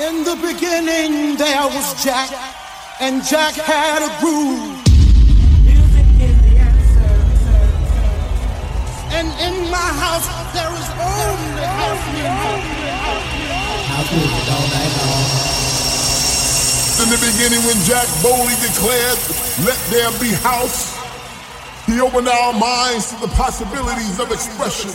In the beginning, there was Jack, and Jack had a groove. Music is the answer. And in my house, there is only house music. House music all night long. In the beginning, when Jack boldly declared, Let there be house, he opened our minds to the possibilities of expression.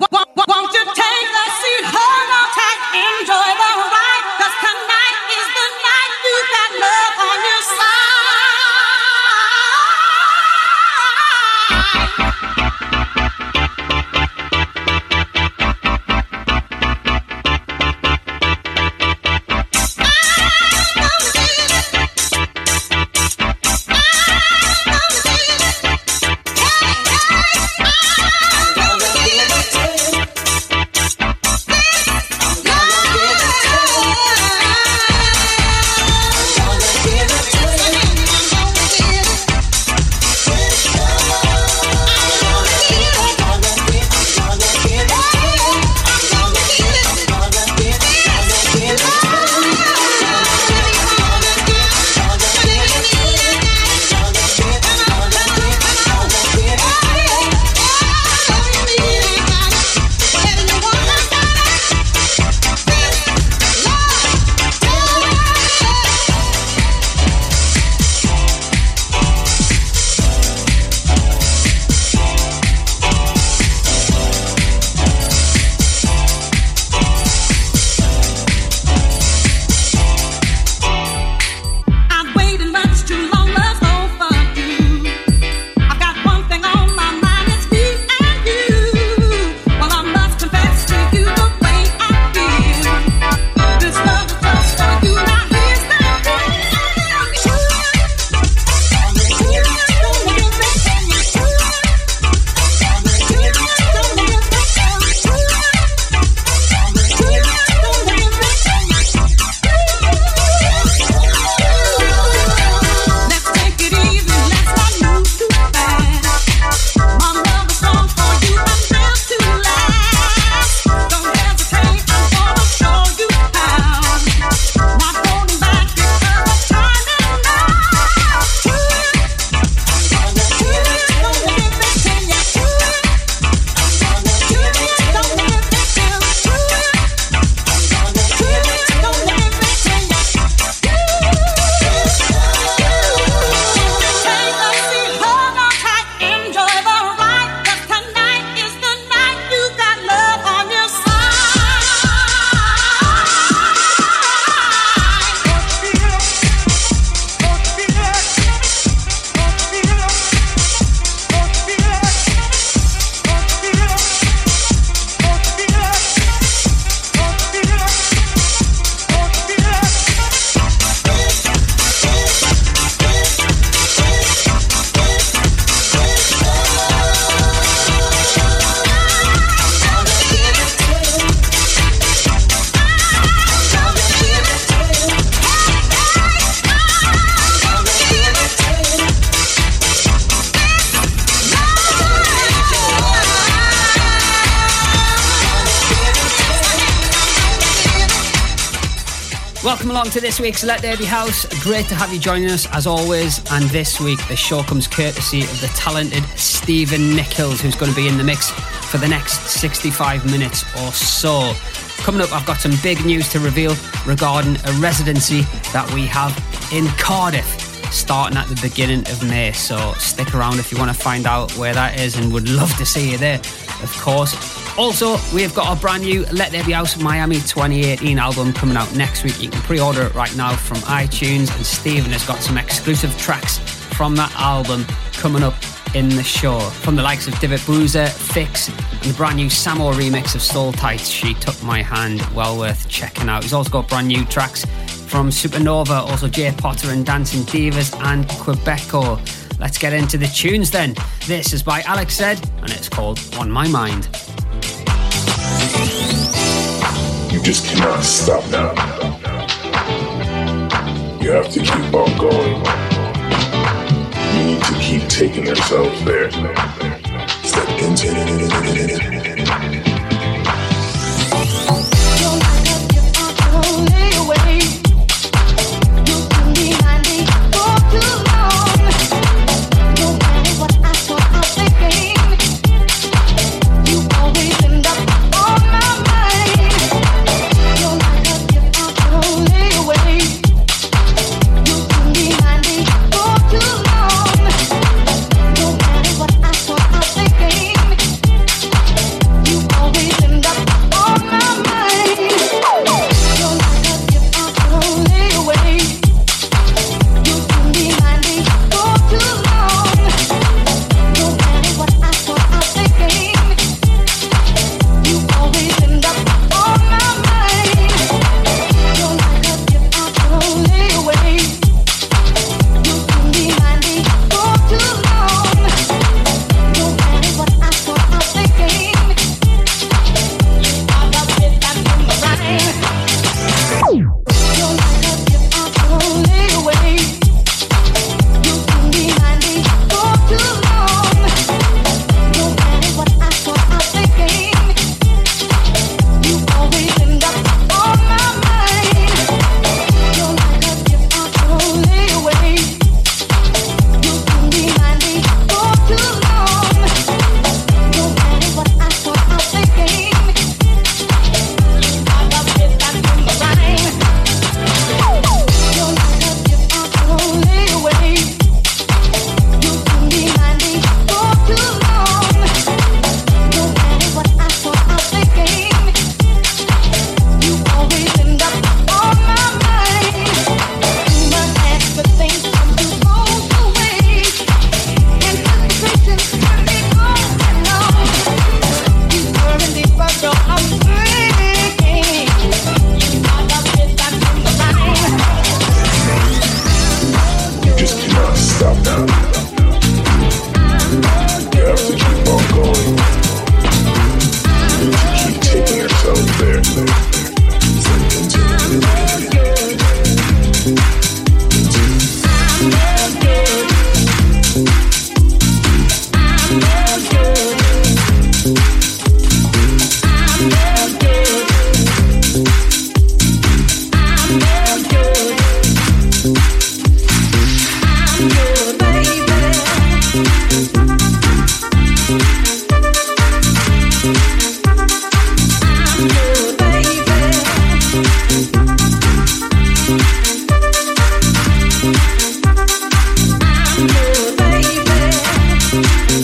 Won't you take the seat, hold on tight, enjoy to this week's Let There Be House. Great to have you joining us as always. And this week, the show comes courtesy of the talented Stephen Nichols, who's going to be in the mix for the next 65 minutes or so. Coming up, I've got some big news to reveal regarding a residency that we have in Cardiff starting at the beginning of May. So stick around if you want to find out where that is and would love to see you there, of course. Also, we've got our brand new Let There Be House Miami 2018 album coming out next week. You can pre order it right now from iTunes, and Stephen has got some exclusive tracks from that album coming up in the show. From the likes of Divot Boozer, Fix, and the brand new Samo remix of Soul Tights, She Took My Hand. Well worth checking out. He's also got brand new tracks from Supernova, also Jay Potter and Dancing Divas, and Quebeco. Let's get into the tunes then. This is by Alex Zed, and it's called On My Mind. You just cannot stop now. You have to keep on going. You need to keep taking yourself there. Step into Thank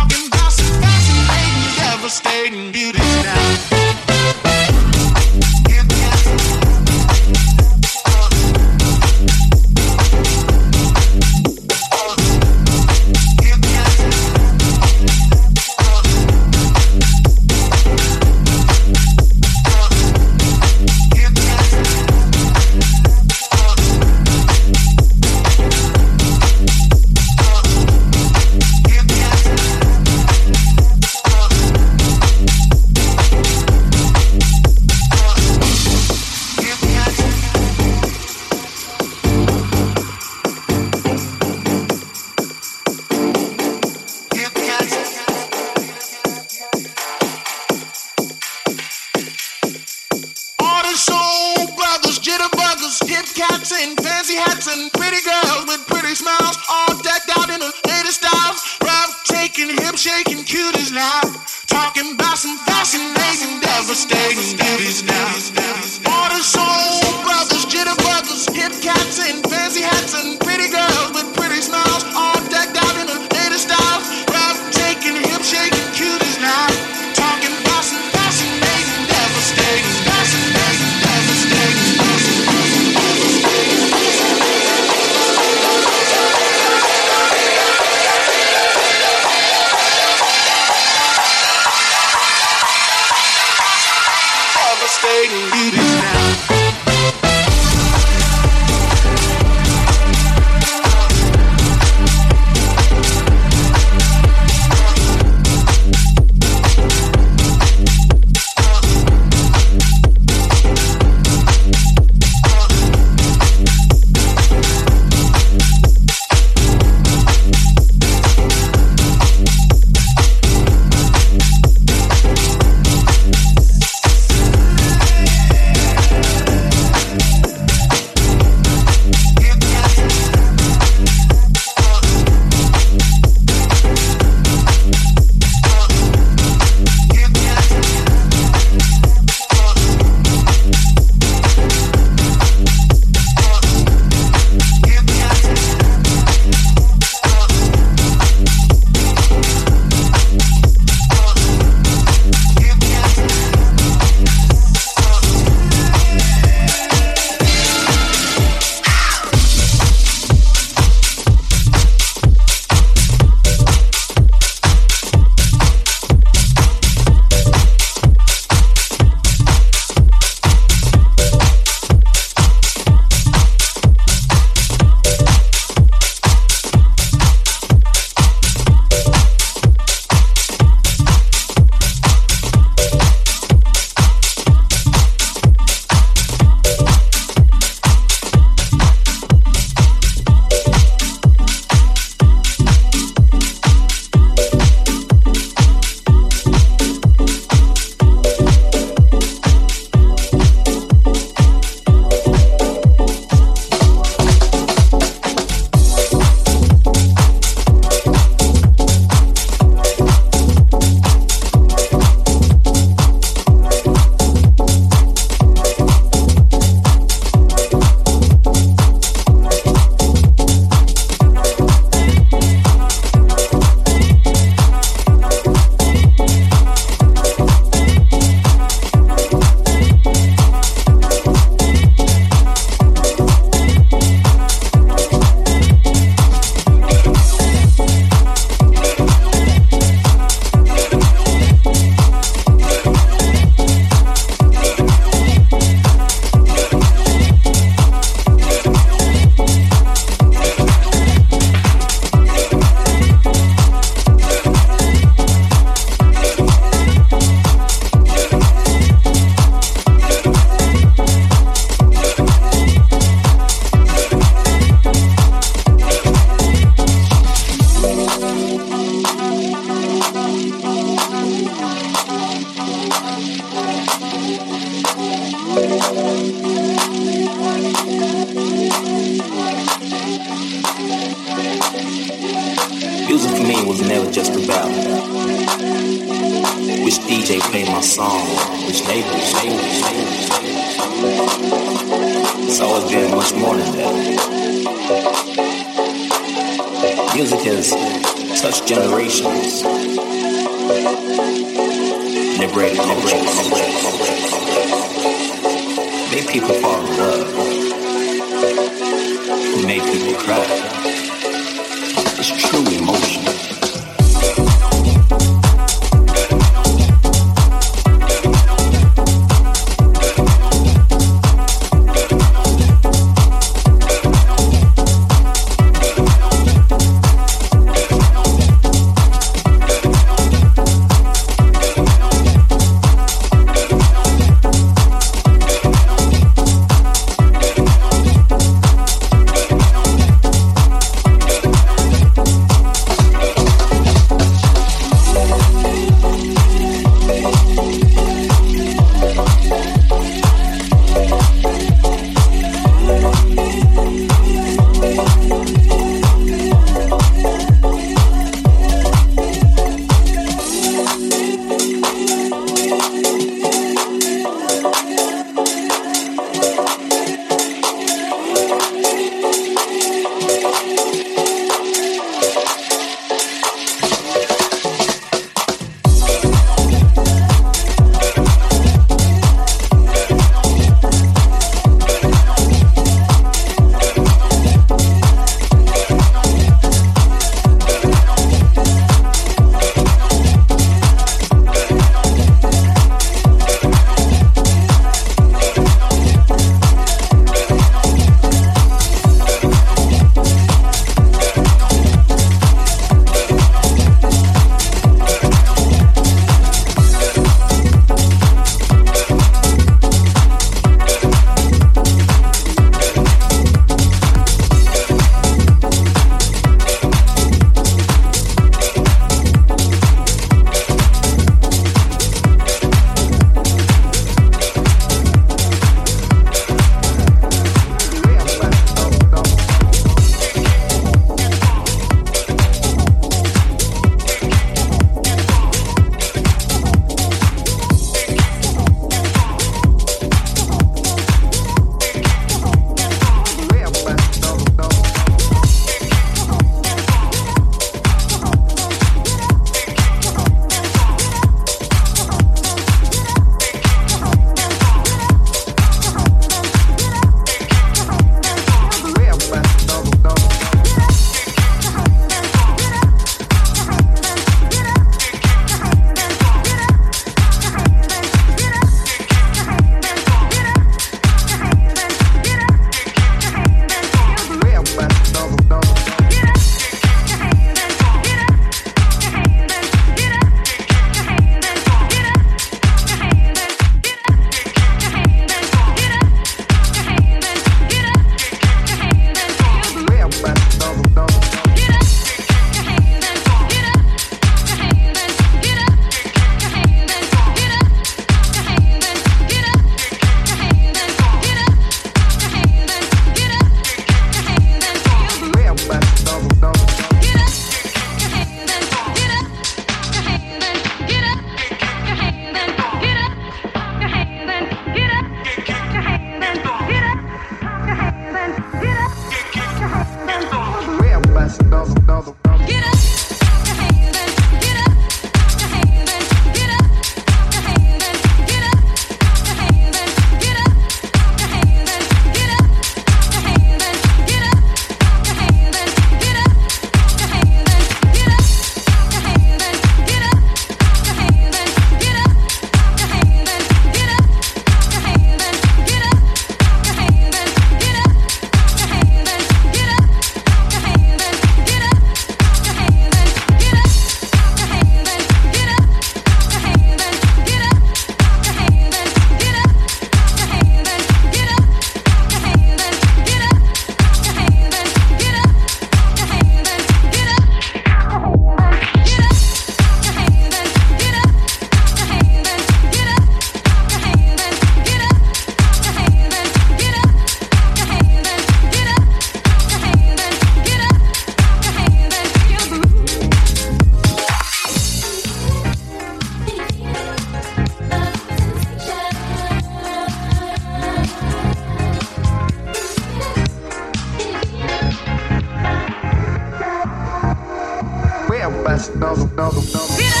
fast, another, another, another.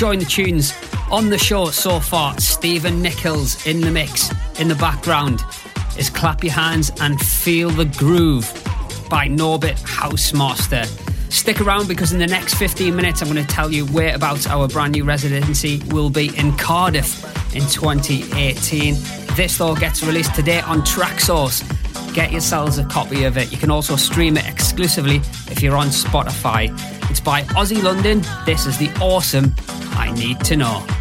Enjoying the tunes on the show so far. Stephen Nichols in the mix. In the background is Clap Your Hands and Feel the Groove by Norbit Housemaster. Stick around because in the next 15 minutes, I'm going to tell you whereabouts our brand new residency will be in Cardiff in 2018. This, though, gets released today on Traxsource. Get yourselves a copy of it. You can also stream it exclusively if you're on Spotify. It's by Aussie London. This is the awesome I Need to Know.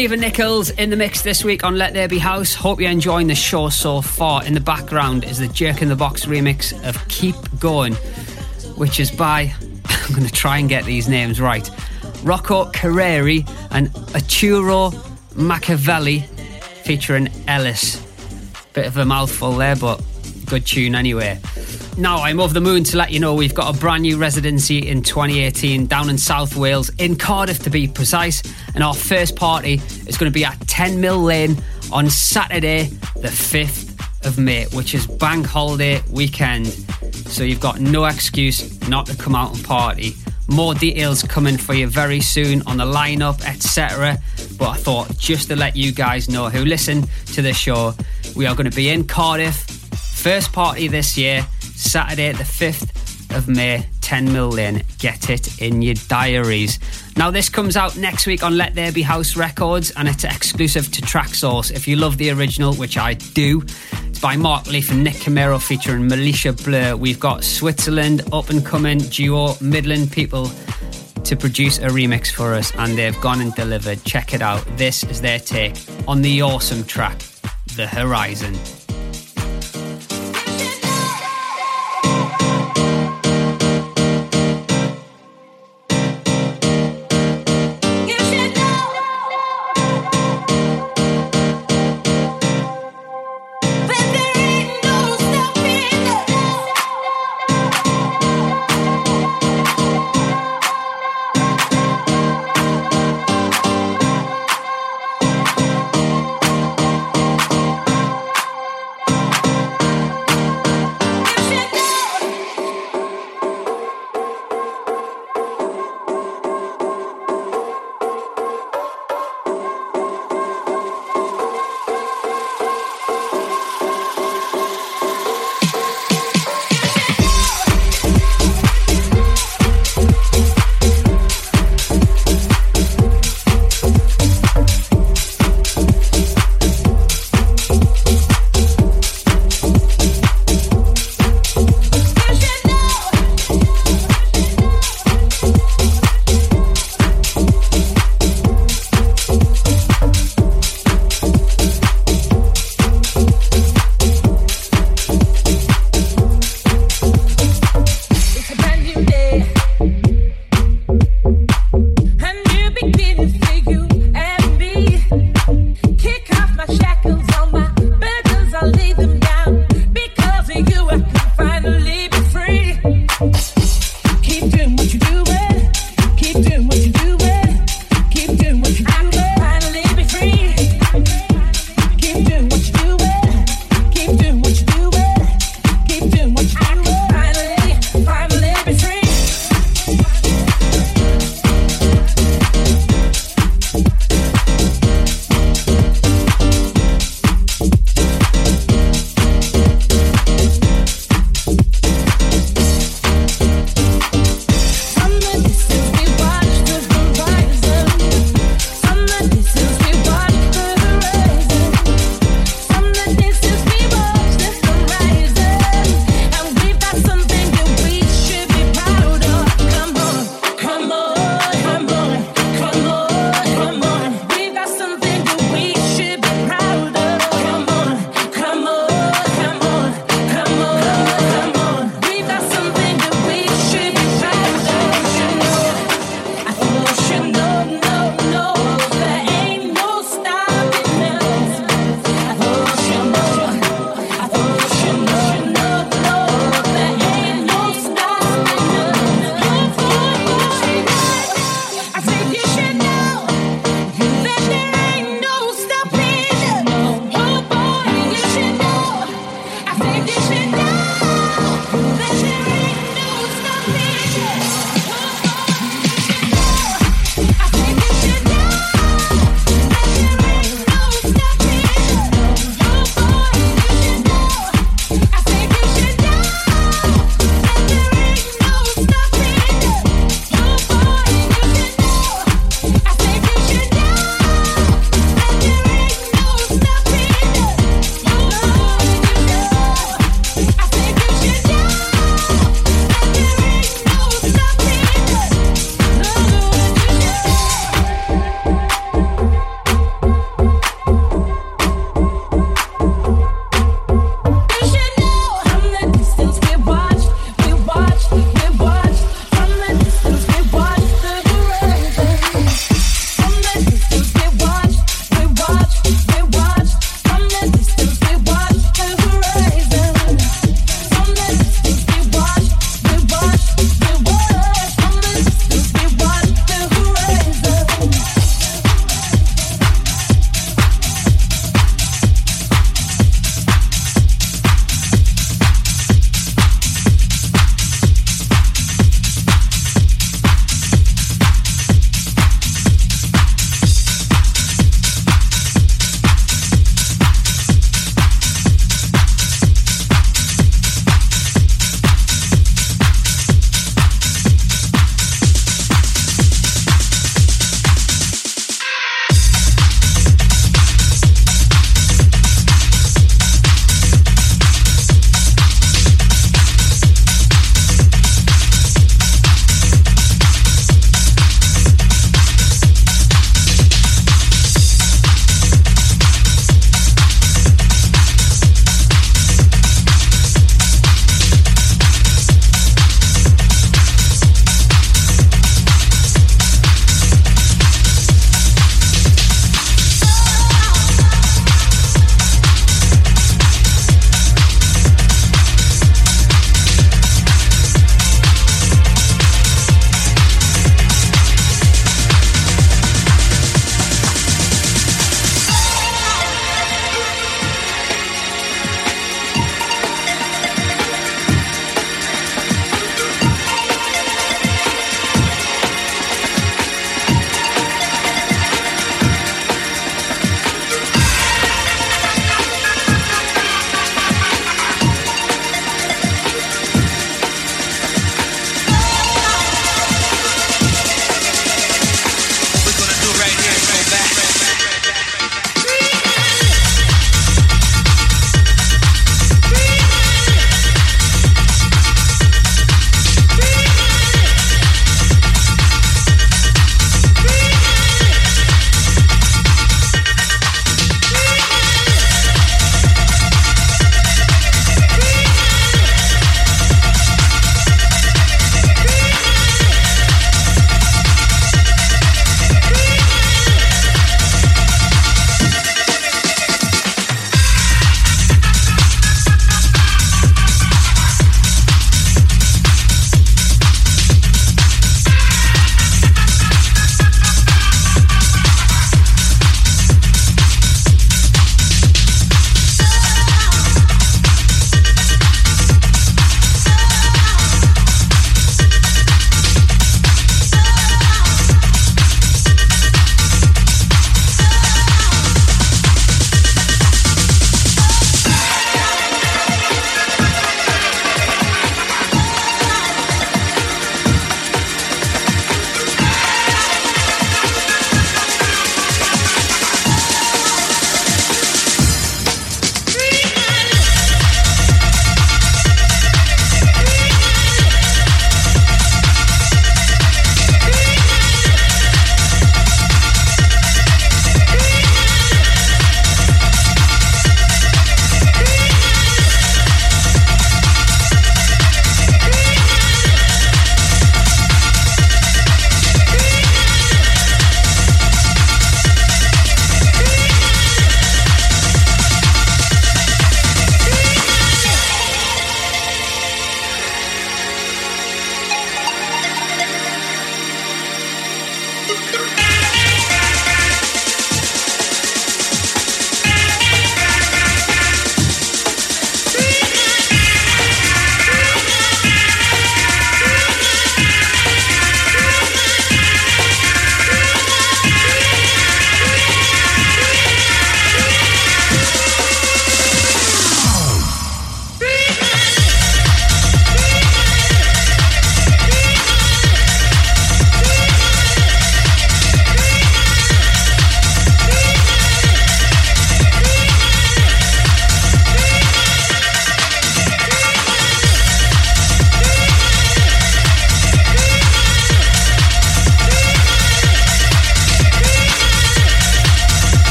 Stephen Nichols in the mix this week on Let There Be House. Hope you're enjoying the show so far. In the background is the Jerk in the Box remix of Keep Going, which is by, I'm going to try and get these names right, Rocco Carreri and Arturo Machiavelli featuring Ellis. Bit of a mouthful there, but good tune anyway. Now, I'm over the moon to let you know we've got a brand new residency in 2018 down in South Wales, in Cardiff to be precise. And our first party is going to be at 10 Mill Lane on Saturday, the 5th of May, which is bank holiday weekend. So you've got no excuse not to come out and party. More details coming for you very soon on the lineup, etc. But I thought just to let you guys know who listen to the show, we are going to be in Cardiff. First party this year. Saturday, the 5th of May, 10 Mill Lane. Get it in your diaries. Now, this comes out next week on Let There Be House Records and it's exclusive to Traxsource. If you love the original, which I do, it's by Mark Leaf and Nick Camero featuring Militia Blur. We've got Switzerland, up and coming duo Midland people to produce a remix for us and they've gone and delivered. Check it out. This is their take on the awesome track, The Horizon.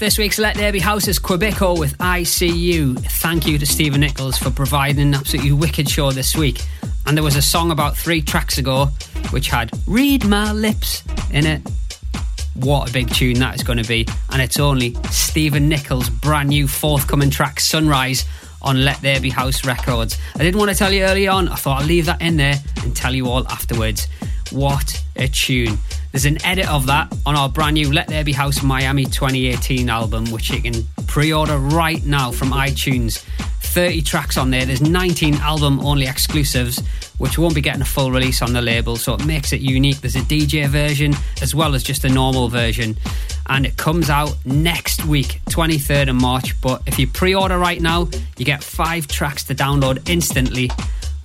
This week's Let There Be Houses Quebeco with ICU. Thank you to Stephen Nichols for providing an absolutely wicked show this week. And there was a song about three tracks ago which had Read My Lips in it. What a big tune that is going to be. And it's only Stephen Nichols' brand new forthcoming track, Sunrise, on Let There Be House Records. I didn't want to tell you early on, I thought I'd leave that in there and tell you all afterwards. What a tune. There's an edit of that on our brand new Let There Be House Miami 2018 album, which you can pre order right now from iTunes. 30 tracks on there. There's 19 album only exclusives, which won't be getting a full release on the label, so it makes it unique. There's a DJ version as well as just a normal version, and it comes out next week, 23rd of March. But if you pre order right now, you get five tracks to download instantly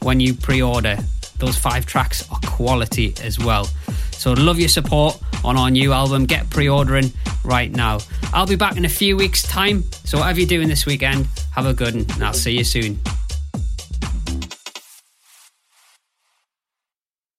when you pre order. Those five tracks are quality as well. So love your support on our new album. Get pre-ordering right now. I'll be back in a few weeks' time. So whatever you're doing this weekend, have a good one, and I'll see you soon.